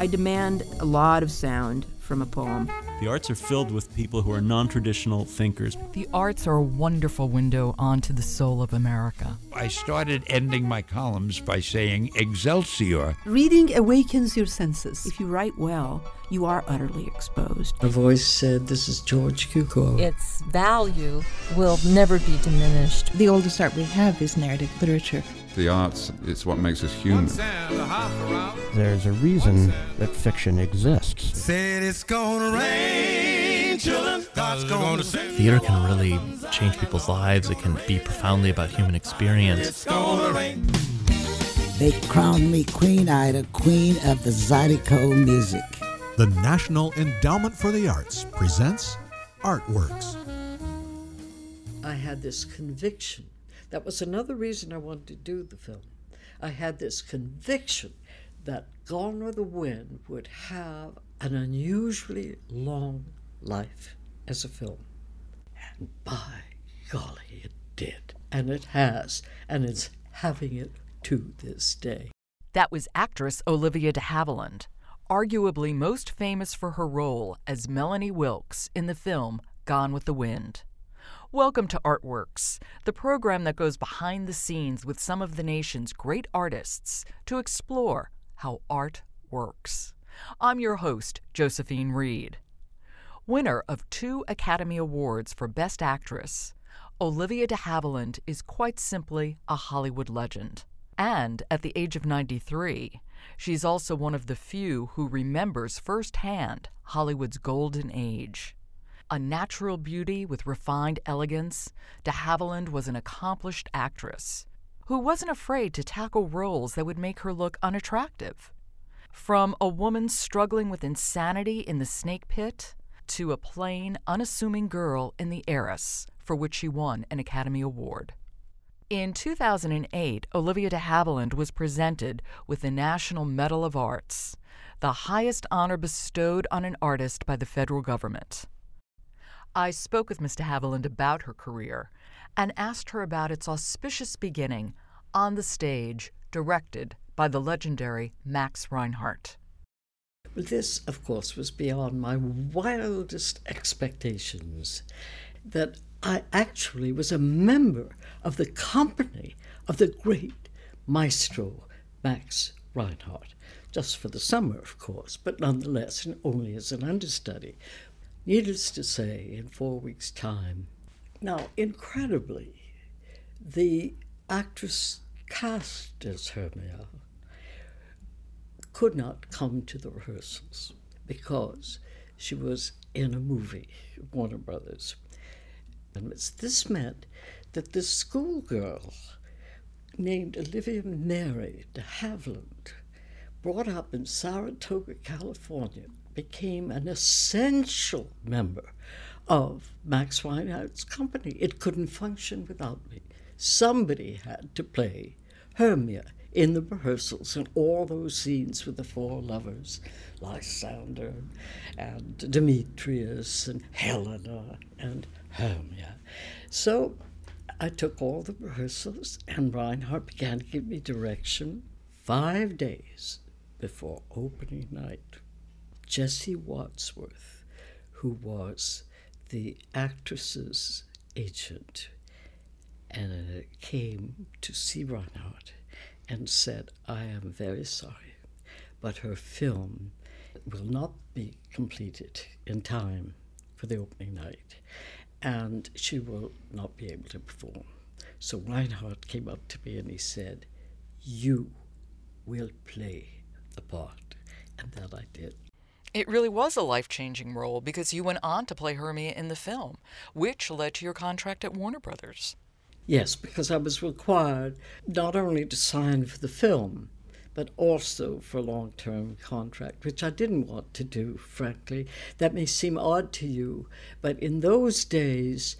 I demand a lot of sound from a poem. The arts are filled with people who are non traditional thinkers. The arts are a wonderful window onto the soul of America. I started ending my columns by saying Excelsior. Reading awakens your senses. If you write well, you are utterly exposed. A voice said, This is George Cukor. Its value will never be diminished. The oldest art we have is narrative literature. The arts, it's what makes us human. There's a reason that fiction exists. Said it's gonna rain, children. God's gonna Theater can really change people's lives. It can be profoundly about human experience. It's gonna rain. They crowned me Queen Ida, Queen of the Zydeco music. The National Endowment for the Arts presents Artworks. I had this conviction. That was another reason I wanted to do the film. I had this conviction that Gone with the Wind would have an unusually long life as a film. And by golly, it did. And it has. And it's having it to this day. That was actress Olivia de Havilland, arguably most famous for her role as Melanie Wilkes in the film Gone with the Wind. Welcome to Artworks, the program that goes behind the scenes with some of the nation's great artists to explore how art works. I'm your host, Josephine Reed. Winner of two Academy Awards for Best Actress, Olivia de Havilland is quite simply a Hollywood legend. And at the age of 93, she's also one of the few who remembers firsthand Hollywood's golden age. A natural beauty with refined elegance, de Havilland was an accomplished actress who wasn't afraid to tackle roles that would make her look unattractive. From a woman struggling with insanity in the snake pit to a plain, unassuming girl in The Heiress, for which she won an Academy Award. In 2008, Olivia de Havilland was presented with the National Medal of Arts, the highest honor bestowed on an artist by the federal government. I spoke with Miss de Havilland about her career and asked her about its auspicious beginning on the stage, directed by the legendary Max Reinhardt. This, of course, was beyond my wildest expectations. That I actually was a member of the company of the great maestro Max Reinhardt, just for the summer, of course, but nonetheless, and only as an understudy. Needless to say, in four weeks' time. Now, incredibly, the actress cast as Hermia could not come to the rehearsals because she was in a movie, Warner Brothers. And this meant that this schoolgirl named Olivia Mary de Havilland, brought up in Saratoga, California, became an essential member of Max Reinhardt's company. It couldn't function without me. Somebody had to play Hermia in the rehearsals and all those scenes with the four lovers, Lysander and Demetrius and Helena and Hermia. So I took all the rehearsals and Reinhardt began to give me direction five days before opening night. Jesse Wadsworth, who was the actress's agent, and came to see Reinhardt and said, I am very sorry, but her film will not be completed in time for the opening night, and she will not be able to perform. So Reinhardt came up to me and he said, You will play the part. And that I did. It really was a life changing role because you went on to play Hermia in the film, which led to your contract at Warner Brothers. Yes, because I was required not only to sign for the film, but also for a long term contract, which I didn't want to do, frankly. That may seem odd to you, but in those days,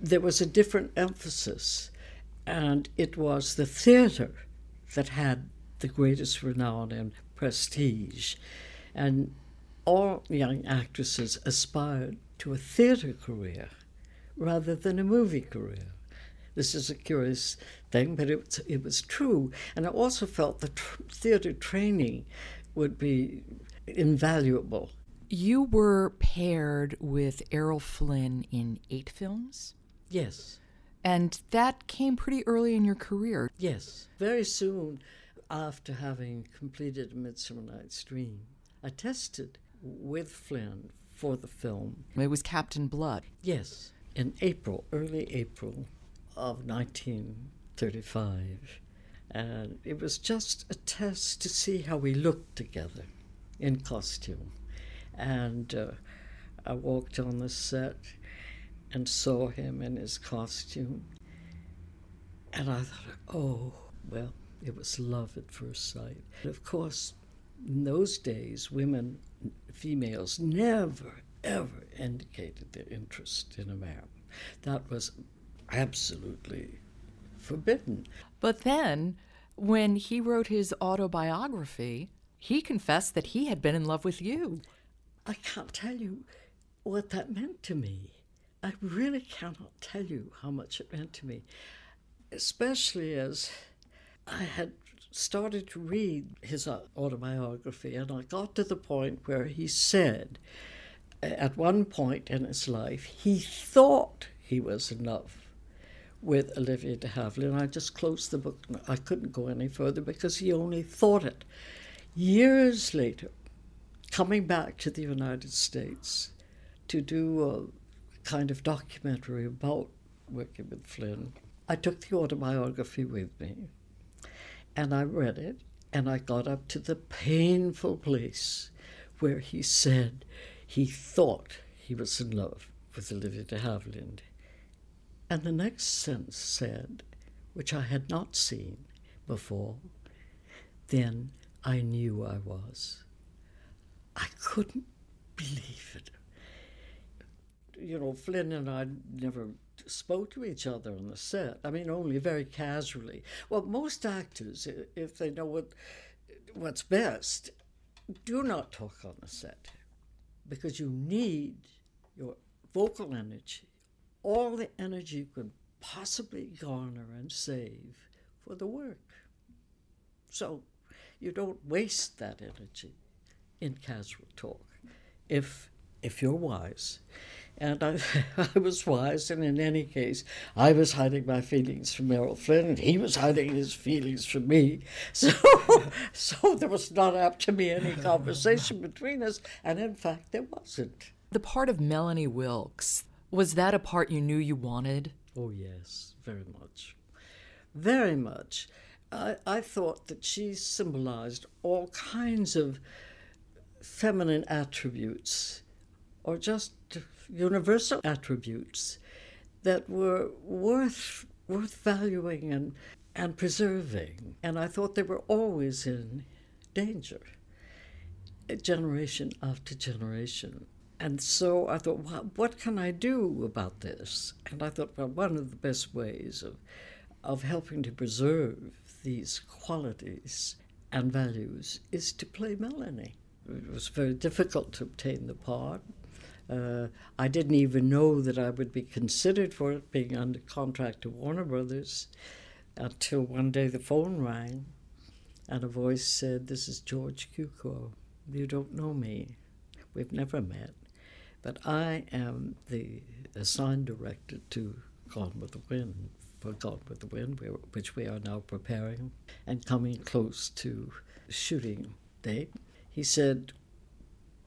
there was a different emphasis, and it was the theater that had the greatest renown and prestige. And all young actresses aspired to a theater career rather than a movie career. This is a curious thing, but it, it was true. And I also felt that tr- theater training would be invaluable. You were paired with Errol Flynn in eight films? Yes. And that came pretty early in your career. Yes. Very soon after having completed Midsummer Night's Dream, I tested with Flynn for the film. It was Captain Blood. Yes. In April, early April of 1935. And it was just a test to see how we looked together in costume. And uh, I walked on the set and saw him in his costume. And I thought, oh, well, it was love at first sight. Of course, in those days, women, females, never, ever indicated their interest in a man. That was absolutely forbidden. But then, when he wrote his autobiography, he confessed that he had been in love with you. I can't tell you what that meant to me. I really cannot tell you how much it meant to me, especially as I had started to read his uh, autobiography, and I got to the point where he said, at one point in his life, he thought he was in love with Olivia de Havilland. I just closed the book. I couldn't go any further because he only thought it. Years later, coming back to the United States to do a kind of documentary about working with Flynn, I took the autobiography with me and I read it and I got up to the painful place where he said he thought he was in love with Olivia de Havilland. And the next sentence said, which I had not seen before, then I knew I was. I couldn't believe it. You know, Flynn and I never spoke to each other on the set. I mean, only very casually. Well, most actors, if they know what what's best, do not talk on the set because you need your vocal energy all the energy you could possibly garner and save for the work. So you don't waste that energy in casual talk if if you're wise. And I, I was wise, and in any case, I was hiding my feelings from Errol Flynn, and he was hiding his feelings from me. So, so there was not apt to be any conversation between us, and in fact, there wasn't. The part of Melanie Wilkes was that a part you knew you wanted? Oh, yes, very much. Very much. I, I thought that she symbolized all kinds of feminine attributes or just universal attributes that were worth worth valuing and and preserving and i thought they were always in danger generation after generation and so I thought, what, what can I do about this? And I thought, well, one of the best ways of, of helping to preserve these qualities and values is to play Melanie. It was very difficult to obtain the part. Uh, I didn't even know that I would be considered for it, being under contract to Warner Brothers, until one day the phone rang and a voice said, This is George Cukor. You don't know me. We've never met. But I am the assigned director to Gone with the Wind, for Gone with the Wind, which we are now preparing and coming close to shooting date. He said,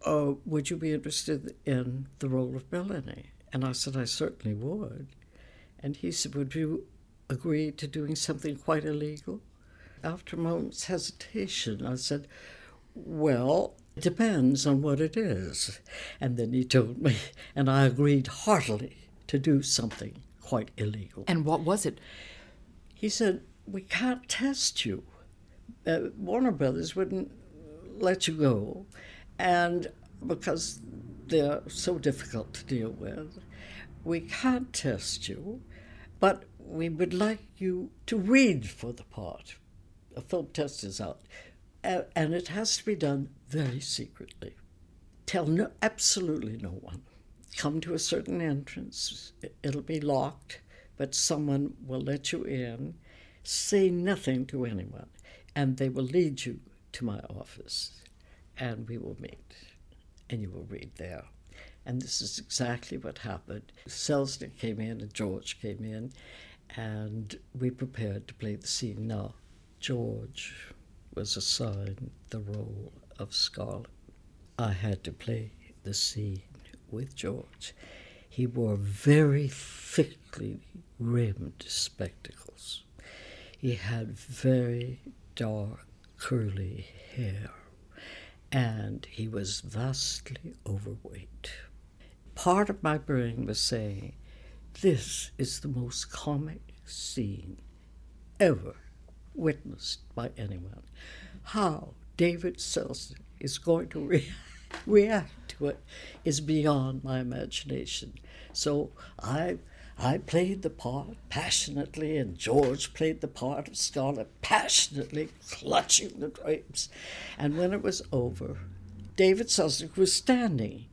oh, Would you be interested in the role of Melanie? And I said, I certainly would. And he said, Would you agree to doing something quite illegal? After a moment's hesitation, I said, Well, it depends on what it is. And then he told me, and I agreed heartily to do something quite illegal. And what was it? He said, We can't test you. Uh, Warner Brothers wouldn't let you go, and because they're so difficult to deal with, we can't test you, but we would like you to read for the part. A film test is out and it has to be done very secretly. Tell no, absolutely no one. Come to a certain entrance, it'll be locked, but someone will let you in. Say nothing to anyone, and they will lead you to my office. And we will meet, and you will read there. And this is exactly what happened. Selznick came in and George came in, and we prepared to play the scene. Now, George was assigned the role of Scarlett. I had to play the scene with George. He wore very thickly rimmed spectacles. He had very dark, curly hair, and he was vastly overweight. Part of my brain was saying, This is the most comic scene ever witnessed by anyone. How David Selznick is going to re- react to it is beyond my imagination. So I I played the part passionately, and George played the part of Scarlett passionately, clutching the drapes. And when it was over, David Selznick was standing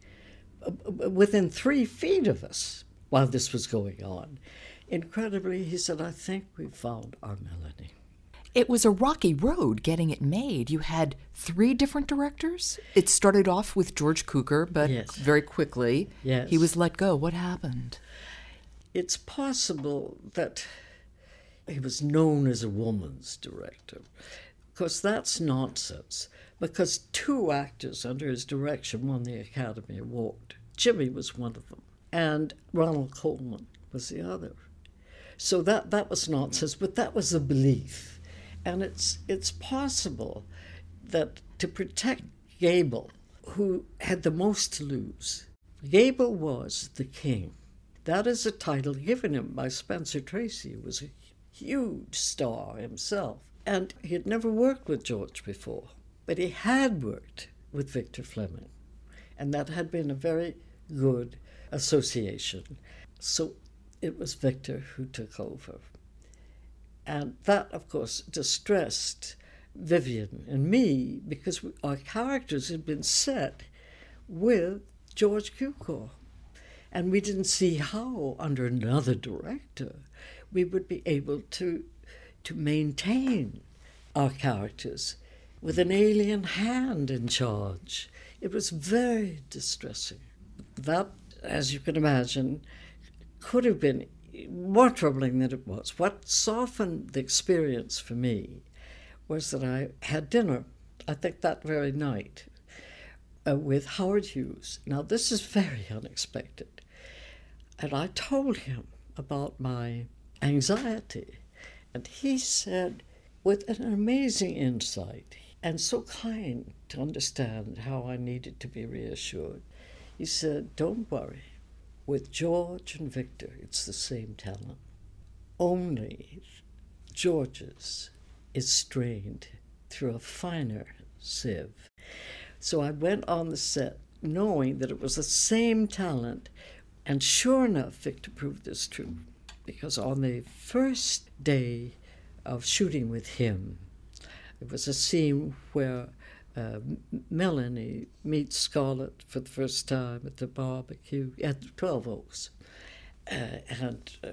uh, within three feet of us while this was going on. Incredibly, he said, I think we found our Melanie. It was a rocky road getting it made. You had three different directors. It started off with George Cukor, but yes. very quickly yes. he was let go. What happened? It's possible that he was known as a woman's director. Because that's nonsense. Because two actors under his direction won the Academy Award. Jimmy was one of them, and Ronald Colman was the other. So that, that was nonsense, but that was a belief. And it's, it's possible that to protect Gable, who had the most to lose, Gable was the king. That is a title given him by Spencer Tracy, who was a huge star himself. And he had never worked with George before, but he had worked with Victor Fleming. And that had been a very good association. So it was Victor who took over. And that, of course, distressed Vivien and me because our characters had been set with George Cukor. And we didn't see how, under another director, we would be able to, to maintain our characters with an alien hand in charge. It was very distressing. That, as you can imagine, could have been more troubling than it was. What softened the experience for me was that I had dinner, I think that very night, uh, with Howard Hughes. Now, this is very unexpected. And I told him about my anxiety. And he said, with an amazing insight and so kind to understand how I needed to be reassured, he said, Don't worry. With George and Victor, it's the same talent. Only George's is strained through a finer sieve. So I went on the set knowing that it was the same talent, and sure enough, Victor proved this true. Because on the first day of shooting with him, it was a scene where uh, Melanie meets Scarlett for the first time at the barbecue at Twelve Oaks. Uh, and uh,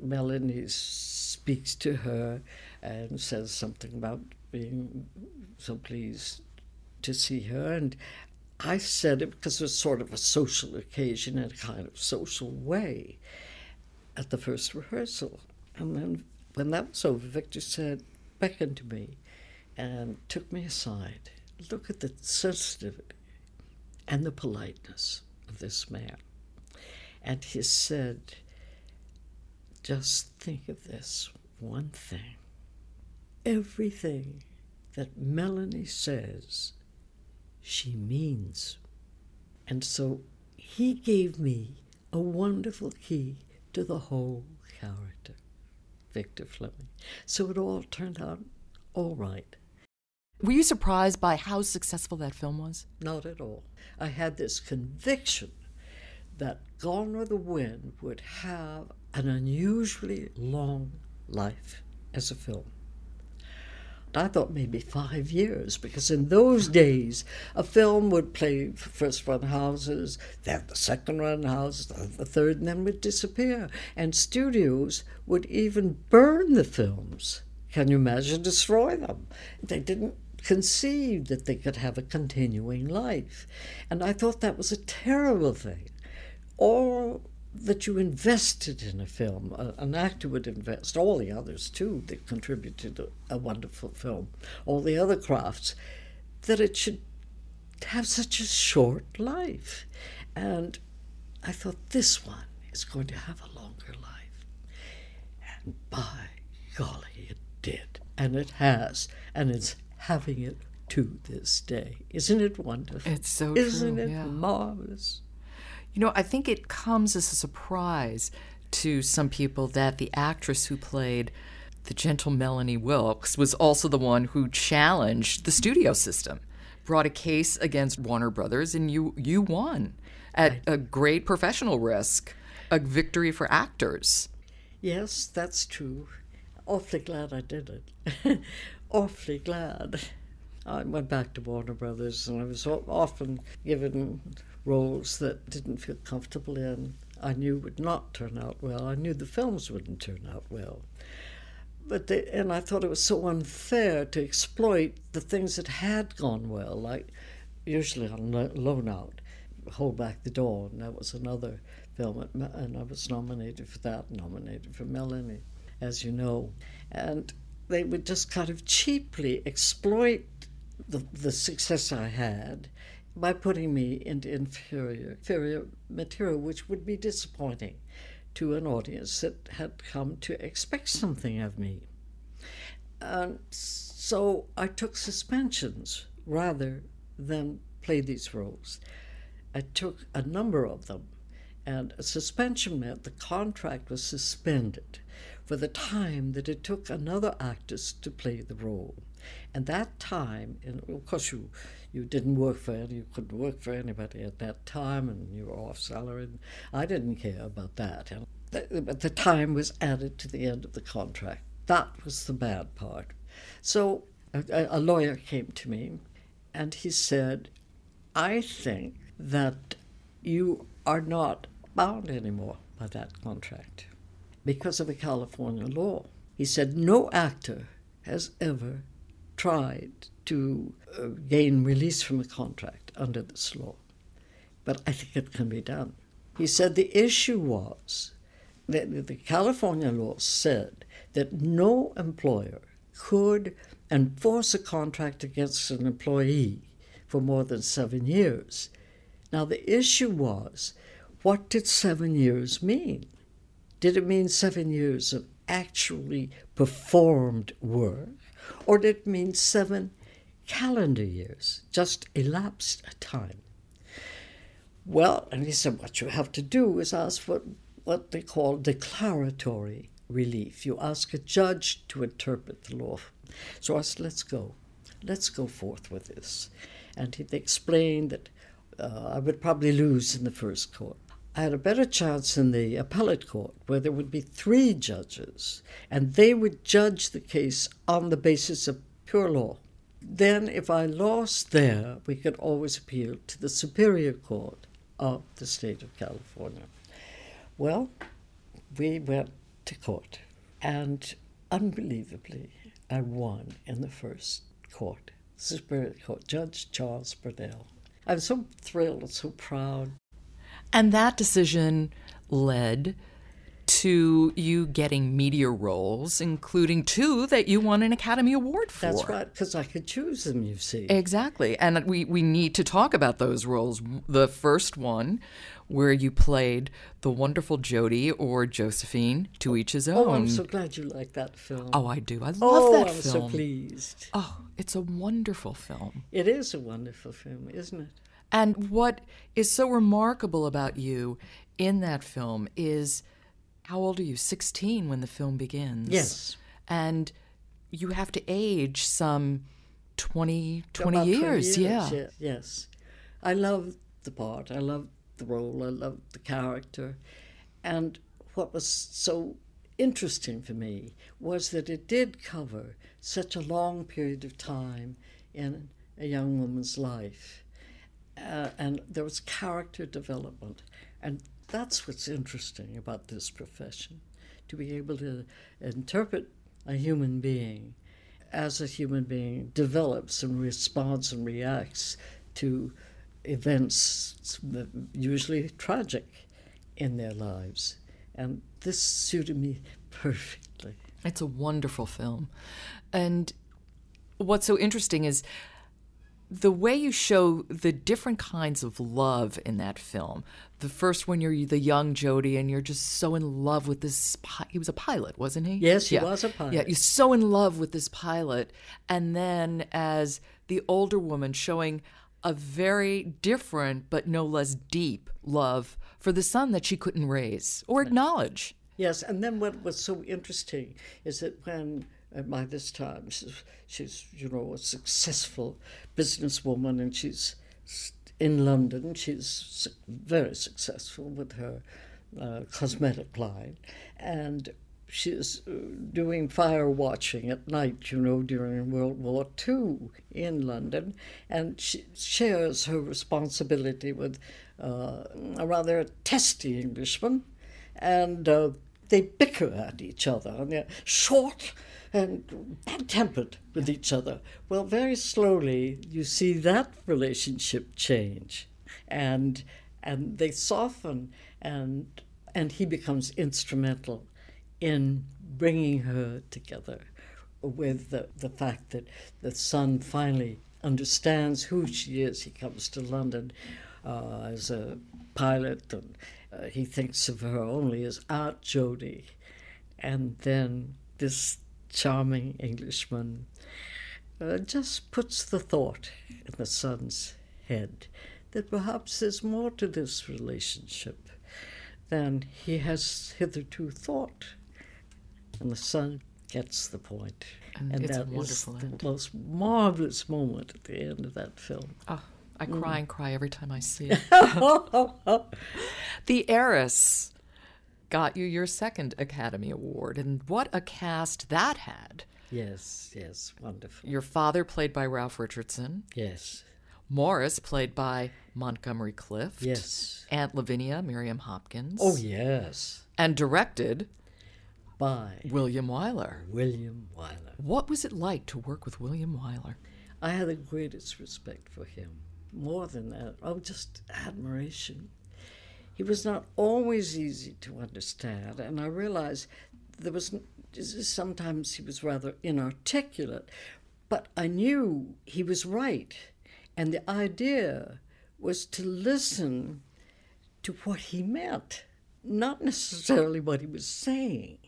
Melanie speaks to her and says something about being so pleased to see her. And I said it because it was sort of a social occasion in a kind of social way at the first rehearsal. And then when that was over, Victor said, beckoned to me and took me aside. Look at the sensitivity and the politeness of this man. And he said, just think of this one thing. Everything that Melanie says, she means. And so he gave me a wonderful key to the whole character, Victor Fleming. So it all turned out all right. Were you surprised by how successful that film was? Not at all. I had this conviction that Gone with the Wind would have an unusually long life as a film. I thought maybe five years, because in those days, a film would play first run houses, then the second run houses, then the third, and then would disappear. And studios would even burn the films. Can you imagine destroy them? They didn't conceive that they could have a continuing life. And I thought that was a terrible thing. All that you invested in a film, an actor would invest, all the others too that contributed to a wonderful film, all the other crafts, that it should have such a short life. And I thought this one is going to have a longer life. And by golly, it did. And it has. And it's having it to this day. Isn't it wonderful? It's so Isn't true, it yeah. marvelous? You know, I think it comes as a surprise to some people that the actress who played the gentle Melanie Wilkes was also the one who challenged the studio system, brought a case against Warner Brothers, and you you won at a great professional risk, a victory for actors. Yes, that's true. Awfully glad I did it. Awfully glad. I went back to Warner Brothers, and I was often given roles that didn't feel comfortable in. I knew would not turn out well. I knew the films wouldn't turn out well. But they, and I thought it was so unfair to exploit the things that had gone well, like usually on Loan Out, Hold Back the Dawn. And that was another film, and I was nominated for that, nominated for Melanie, as you know. And they would just kind of cheaply exploit the, the success I had by putting me into inferior, inferior material, which would be disappointing to an audience that had come to expect something of me. And so I took suspensions rather than play these roles. I took a number of them, and a suspension meant the contract was suspended for the time that it took another actress to play the role. And that time, and of course, you you didn't work for any, you couldn't work for anybody at that time, and you were off salary. I didn't care about that. And the, but the time was added to the end of the contract. That was the bad part. So a, a lawyer came to me, and he said, "I think that you are not bound anymore by that contract because of a California law." He said, "No actor has ever tried to uh, gain release from a contract under this law. But I think it can be done. He said the issue was that the California law said that no employer could enforce a contract against an employee for more than seven years. Now, the issue was what did seven years mean? Did it mean seven years of actually performed work? or did it mean seven calendar years, just elapsed time? Well, and he said, what you have to do is ask for what they call declaratory relief. You ask a judge to interpret the law. So I said, let's go. Let's go forth with this. And he explained that uh, I would probably lose in the first court. I had a better chance in the appellate court, where there would be three judges, and they would judge the case on the basis of pure law. Then, if I lost there, we could always appeal to the Superior Court of the state of California. Well, we went to court, and unbelievably, I won in the first court, Superior Court, Judge Charles Burnell. I was so thrilled, so proud. And that decision led to you getting media roles, including two that you won an Academy Award for. That's right, because I could choose them, you see. Exactly. And we, we need to talk about those roles. The first one, where you played the wonderful Jody or Josephine, to each his own. Oh, I'm so glad you like that film. Oh, I do. I love oh, that I'm film. so pleased. Oh, it's a wonderful film. It is a wonderful film, isn't it? And what is so remarkable about you in that film is how old are you? 16 when the film begins. Yes. And you have to age some 20, 20 About years. 20 years. Yeah. yeah. Yes. I love the part. I love the role. I love the character. And what was so interesting for me was that it did cover such a long period of time in a young woman's life. Uh, and there was character development. And that's what's interesting about this profession to be able to interpret a human being as a human being develops and responds and reacts to events, usually tragic, in their lives. And this suited me perfectly. It's a wonderful film. And what's so interesting is the way you show the different kinds of love in that film. The first when you're the young Jody and you're just so in love with this. He was a pilot, wasn't he? Yes, he yeah. was a pilot. Yeah, you're so in love with this pilot, and then as the older woman showing a very different but no less deep love for the son that she couldn't raise or acknowledge. Yes, and then what was so interesting is that when by this time. She's, she's you know a successful businesswoman and she's in London. She's very successful with her uh, cosmetic line, and she's uh, doing fire watching at night, you know, during World War II in London, and she shares her responsibility with uh, a rather testy Englishman, and uh, they bicker at each other, and they're short and bad tempered with each other. Well, very slowly you see that relationship change, and and they soften, and and he becomes instrumental in bringing her together with the, the fact that the son finally understands who she is. He comes to London uh, as a pilot, and uh, he thinks of her only as Aunt Jody. And then this charming Englishman uh, just puts the thought in the son's head that perhaps there's more to this relationship than he has hitherto thought. And the son gets the point. And, and that is end. the most marvelous moment at the end of that film. Oh, I Mm. cry and cry every time I see it. the Heiress got you your second Academy Award, and what a cast that had. Yes, yes, wonderful. Your father, played by Ralph Richardson. Yes. Morris, played by Montgomery Clift. Yes. Aunt Lavinia, Miriam Hopkins. Oh, yes. And directed by William Wyler. William Wyler. What was it like to work with William Wyler? I had the greatest respect for him. More than that, oh, just admiration. He was not always easy to understand, and I realized there was sometimes he was rather inarticulate, but I knew he was right, and the idea was to listen to what he meant, not necessarily what he was saying.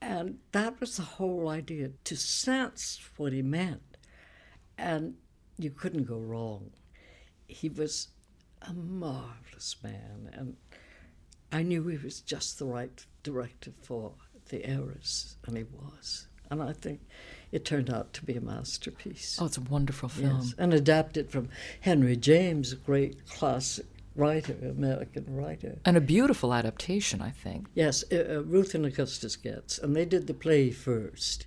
And that was the whole idea to sense what he meant. And you couldn't go wrong. He was a marvelous man, and I knew he was just the right director for the Heiress, and he was. And I think it turned out to be a masterpiece. Oh, it's a wonderful film. Yes, and adapted from Henry James, a great classic writer, American writer. And a beautiful adaptation, I think. Yes, uh, uh, Ruth and Augustus Goetz, and they did the play first.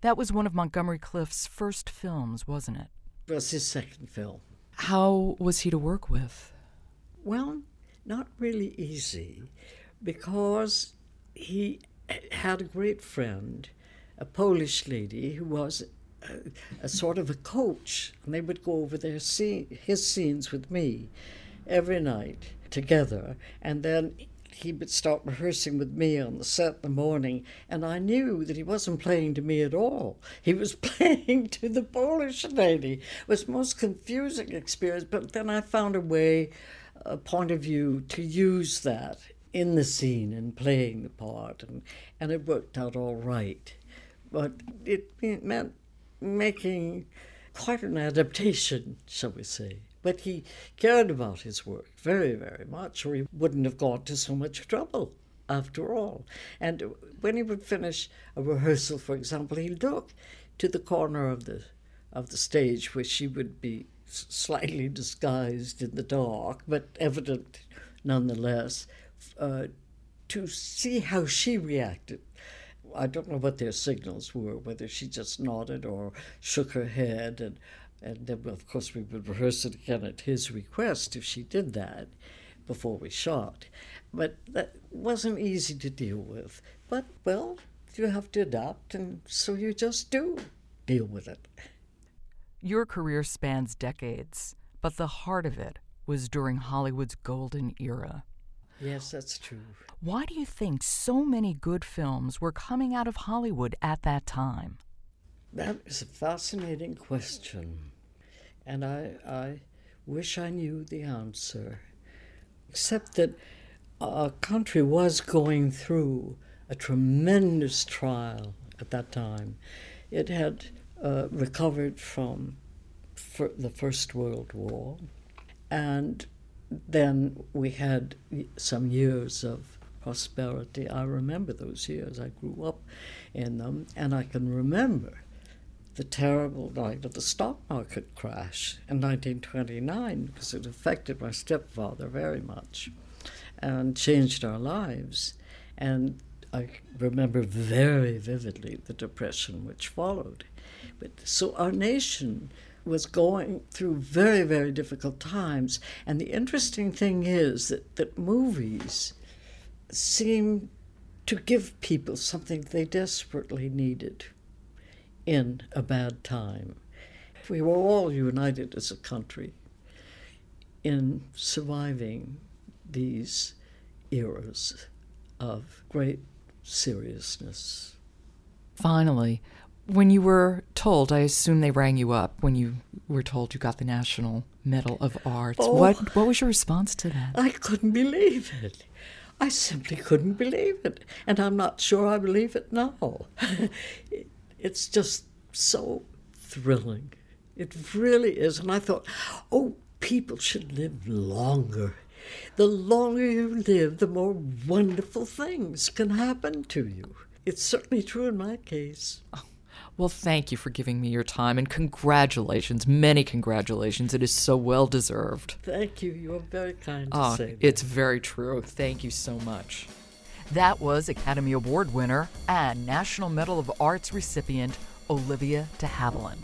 That was one of Montgomery Clift's first films, wasn't it? It was his second film. How was he to work with? Well, not really easy because he had a great friend, a Polish lady who was a, a sort of a coach, and they would go over their scene, his scenes with me every night together, and then he would start rehearsing with me on the set in the morning, and I knew that he wasn't playing to me at all. He was playing to the Polish lady. It was the most confusing experience, but then I found a way, a point of view to use that in the scene and playing the part, and, and it worked out all right. But it, it meant making quite an adaptation, shall we say. But he cared about his work very, very much, or he wouldn't have gone to so much trouble after all. And when he would finish a rehearsal, for example, he'd look to the corner of the of the stage where she would be slightly disguised in the dark, but evident nonetheless, uh, to see how she reacted. I don't know what their signals were, whether she just nodded or shook her head, and and then, of course, we would rehearse it again at his request if she did that before we shot. But that wasn't easy to deal with. But, well, you have to adapt, and so you just do. deal with it. Your career spans decades, but the heart of it was during Hollywood's golden era. Yes, that's true. Why do you think so many good films were coming out of Hollywood at that time? That is a fascinating question, and I, I wish I knew the answer, except that our country was going through a tremendous trial at that time. It had uh, recovered from the First World War, and then we had some years of prosperity. I remember those years. I grew up in them, and I can remember the terrible night of the stock market crash in 1929 because it affected my stepfather very much and changed our lives. And I remember very vividly the depression which followed. But so our nation was going through very, very difficult times. And the interesting thing is that, that movies seem to give people something they desperately needed in a bad time. We were all united as a country in surviving these eras of great seriousness. Finally, when you were told, I assume they rang you up when you were told you got the National Medal of Arts. Oh, what what was your response to that? I couldn't believe it. I simply couldn't believe it, and I'm not sure I believe it now. it's just so thrilling. It really is. And I thought, oh, people should live longer. The longer you live, the more wonderful things can happen to you. It's certainly true in my case. Oh, well, thank you for giving me your time and congratulations, many congratulations. It is so well deserved. Thank you. You are very kind to oh, say that. It's very true. Thank you so much. That was Academy Award winner and National Medal of Arts recipient Olivia de Havilland.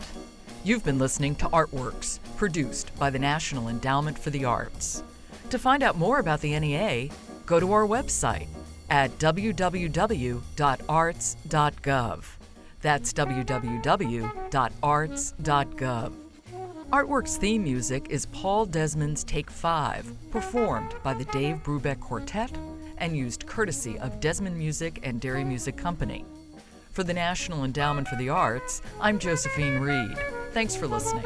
You've been listening to Artworks, produced by the National Endowment for the Arts. To find out more about the NEA, go to our website at www.arts.gov. That's www.arts.gov. Artworks theme music is Paul Desmond's Take 5, performed by the Dave Brubeck Quartet and used courtesy of Desmond Music and Derry Music Company. For the National Endowment for the Arts, I'm Josephine Reed. Thanks for listening.